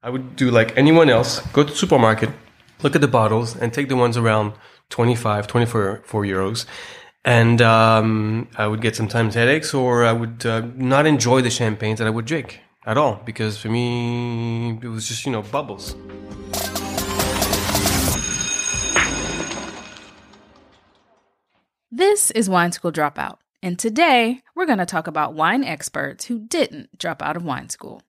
I would do like anyone else, go to the supermarket, look at the bottles, and take the ones around 25, 24 4 euros. And um, I would get sometimes headaches, or I would uh, not enjoy the champagnes that I would drink at all, because for me, it was just, you know, bubbles. This is Wine School Dropout, and today we're going to talk about wine experts who didn't drop out of wine school.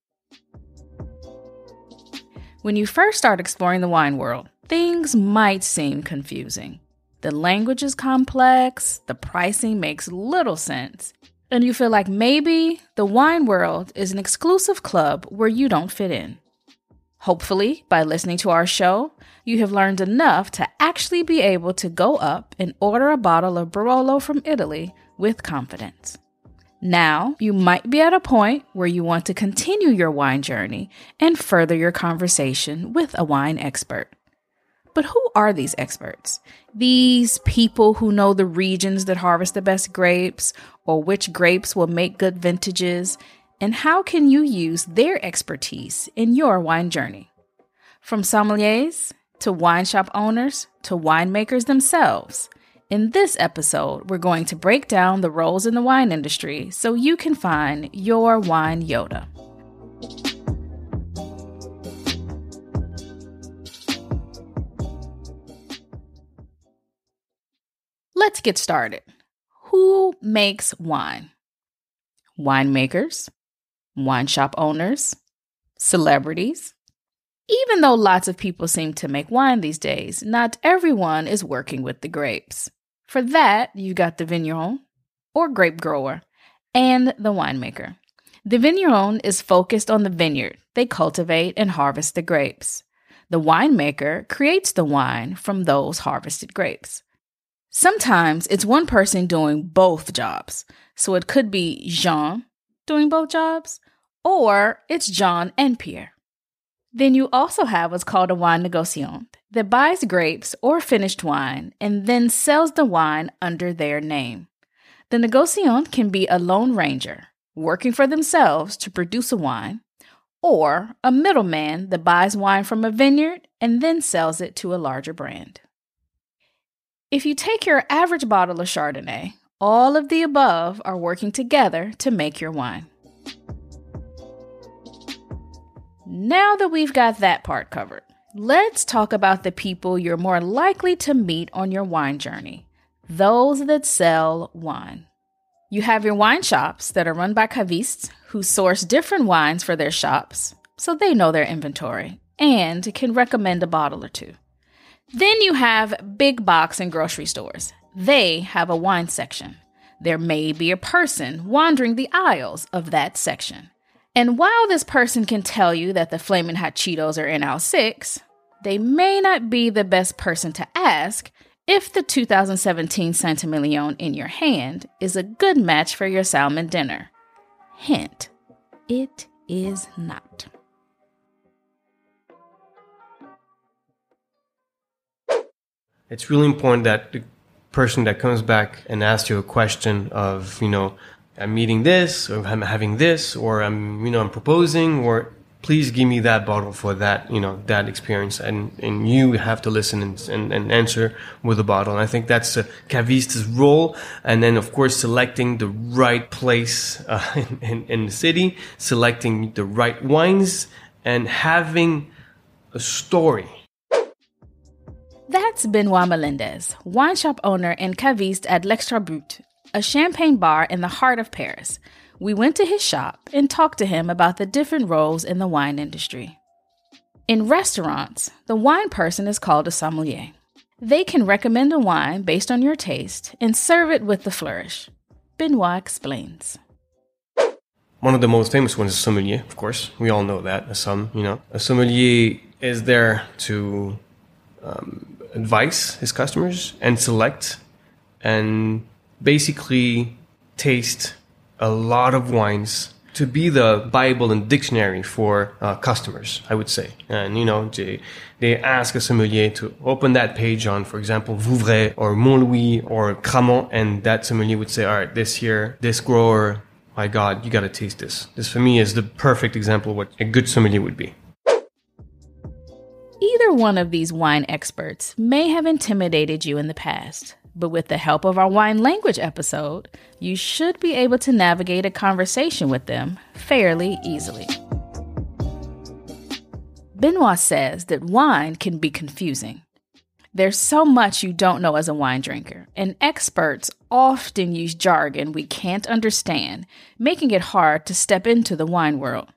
When you first start exploring the wine world, things might seem confusing. The language is complex, the pricing makes little sense, and you feel like maybe the wine world is an exclusive club where you don't fit in. Hopefully, by listening to our show, you have learned enough to actually be able to go up and order a bottle of Barolo from Italy with confidence. Now, you might be at a point where you want to continue your wine journey and further your conversation with a wine expert. But who are these experts? These people who know the regions that harvest the best grapes or which grapes will make good vintages, and how can you use their expertise in your wine journey? From sommeliers to wine shop owners to winemakers themselves. In this episode, we're going to break down the roles in the wine industry so you can find your wine Yoda. Let's get started. Who makes wine? Winemakers, wine shop owners, celebrities. Even though lots of people seem to make wine these days, not everyone is working with the grapes. For that, you got the vigneron, or grape grower, and the winemaker. The vigneron is focused on the vineyard. They cultivate and harvest the grapes. The winemaker creates the wine from those harvested grapes. Sometimes it's one person doing both jobs. So it could be Jean doing both jobs, or it's John and Pierre. Then you also have what's called a wine negociant that buys grapes or finished wine and then sells the wine under their name. The negociant can be a lone ranger working for themselves to produce a wine, or a middleman that buys wine from a vineyard and then sells it to a larger brand. If you take your average bottle of Chardonnay, all of the above are working together to make your wine. Now that we've got that part covered, let's talk about the people you're more likely to meet on your wine journey those that sell wine. You have your wine shops that are run by cavistes who source different wines for their shops, so they know their inventory and can recommend a bottle or two. Then you have big box and grocery stores. They have a wine section. There may be a person wandering the aisles of that section. And while this person can tell you that the Flamin' Hot Cheetos are in aisle 6, they may not be the best person to ask if the 2017 Saint Emilion in your hand is a good match for your salmon dinner. Hint, it is not. It's really important that the person that comes back and asks you a question of, you know, I'm meeting this, or I'm having this, or I'm, you know, I'm proposing, or please give me that bottle for that, you know, that experience. And, and you have to listen and, and, and answer with a bottle. And I think that's a caviste's role. And then, of course, selecting the right place uh, in, in, in the city, selecting the right wines, and having a story that's Benoit Melendez, wine shop owner and caviste at L'Extra Brut, a champagne bar in the heart of Paris, we went to his shop and talked to him about the different roles in the wine industry. In restaurants, the wine person is called a sommelier. They can recommend a wine based on your taste and serve it with the flourish. Benoit explains. One of the most famous ones is sommelier, of course. We all know that. A some, you know, a sommelier is there to um, advise his customers and select and basically taste a lot of wines to be the Bible and dictionary for uh, customers, I would say. And, you know, they, they ask a sommelier to open that page on, for example, Vouvray or Montlouis or Cramant, and that sommelier would say, all right, this year, this grower, my God, you got to taste this. This for me is the perfect example of what a good sommelier would be. Either one of these wine experts may have intimidated you in the past, but with the help of our wine language episode, you should be able to navigate a conversation with them fairly easily. Benoit says that wine can be confusing. There's so much you don't know as a wine drinker, and experts often use jargon we can't understand, making it hard to step into the wine world.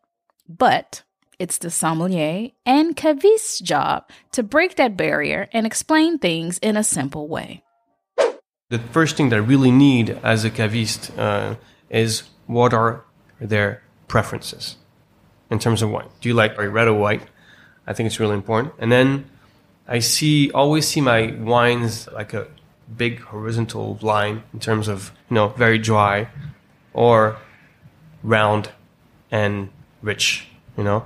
But it's the sommelier and cavist's job to break that barrier and explain things in a simple way. The first thing that I really need as a caviste uh, is what are their preferences in terms of wine. Do you like are red or white? I think it's really important. And then I see always see my wines like a big horizontal line in terms of you know very dry or round and rich, you know,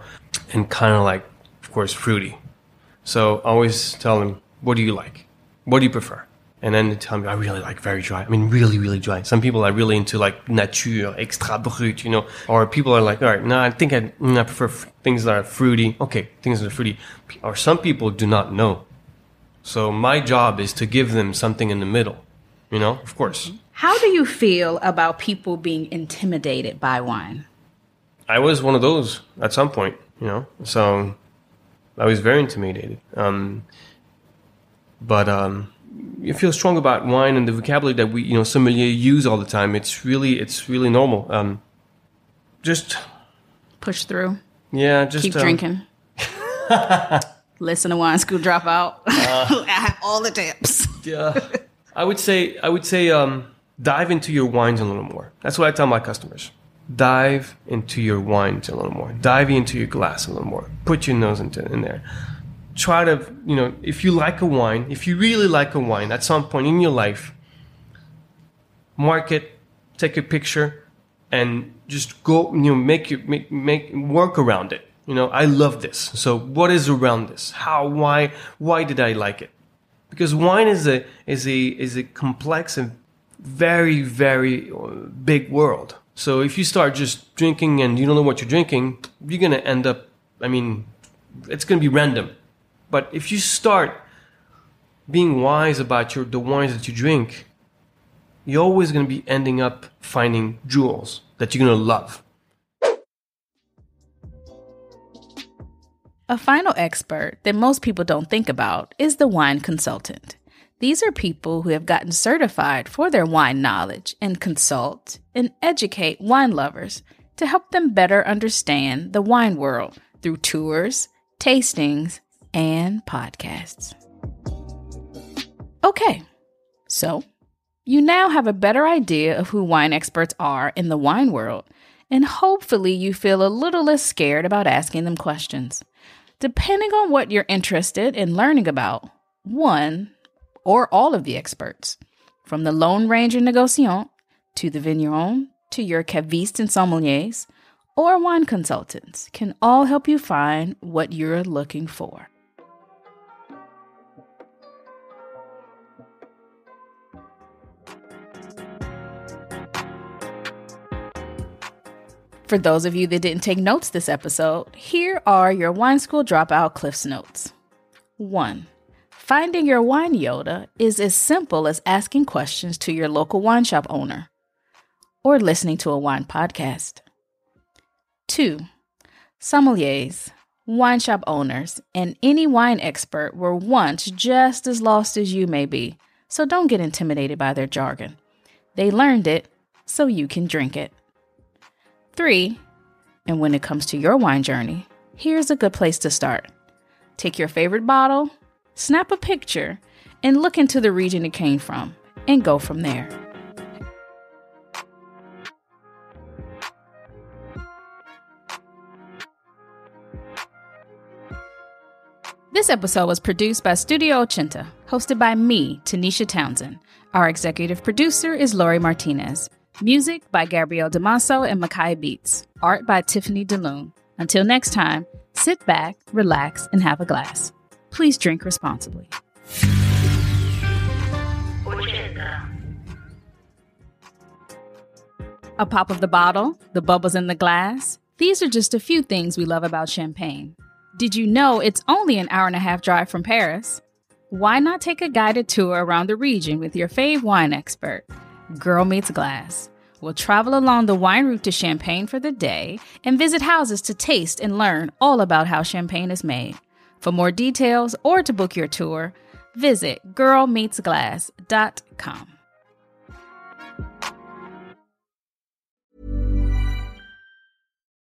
and kind of like of course fruity. So I always tell them, what do you like? What do you prefer? And then they tell me, I really like very dry. I mean, really, really dry. Some people are really into like nature, extra brut, you know, or people are like, all right, no, I think I, I prefer f- things that are fruity. Okay, things that are fruity. Or some people do not know. So my job is to give them something in the middle, you know, of course. How do you feel about people being intimidated by wine? I was one of those at some point, you know, so I was very intimidated. Um, but, um, you feel strong about wine and the vocabulary that we, you know, sommelier use all the time. It's really, it's really normal. Um, just push through. Yeah, just keep um, drinking. Listen to wine school dropout. Uh, I have all the tips. yeah, I would say, I would say, um, dive into your wines a little more. That's what I tell my customers. Dive into your wines a little more. Dive into your glass a little more. Put your nose into in there try to, you know, if you like a wine, if you really like a wine at some point in your life, mark it, take a picture, and just go, you know, make your, make, make, work around it. You know, I love this. So what is around this? How, why, why did I like it? Because wine is a, is a, is a complex and very, very uh, big world. So if you start just drinking and you don't know what you're drinking, you're going to end up, I mean, it's going to be random. But if you start being wise about your, the wines that you drink, you're always going to be ending up finding jewels that you're going to love. A final expert that most people don't think about is the wine consultant. These are people who have gotten certified for their wine knowledge and consult and educate wine lovers to help them better understand the wine world through tours, tastings, and podcasts. Okay, so you now have a better idea of who wine experts are in the wine world, and hopefully you feel a little less scared about asking them questions. Depending on what you're interested in learning about, one or all of the experts, from the Lone Ranger Negociant to the Vigneron to your cavistes and sommeliers, or wine consultants, can all help you find what you're looking for. For those of you that didn't take notes this episode, here are your wine school dropout Cliffs Notes. 1. Finding your wine Yoda is as simple as asking questions to your local wine shop owner or listening to a wine podcast. 2. Sommeliers, wine shop owners, and any wine expert were once just as lost as you may be, so don't get intimidated by their jargon. They learned it so you can drink it. Three, and when it comes to your wine journey, here's a good place to start. Take your favorite bottle, snap a picture, and look into the region it came from, and go from there. This episode was produced by Studio Ochenta, hosted by me, Tanisha Townsend. Our executive producer is Lori Martinez. Music by Gabrielle Damaso and Makai Beats. Art by Tiffany DeLune. Until next time, sit back, relax, and have a glass. Please drink responsibly. A pop of the bottle, the bubbles in the glass. These are just a few things we love about champagne. Did you know it's only an hour and a half drive from Paris? Why not take a guided tour around the region with your fave wine expert? Girl Meets Glass. We'll travel along the wine route to Champagne for the day and visit houses to taste and learn all about how champagne is made. For more details or to book your tour, visit girlmeetsglass.com.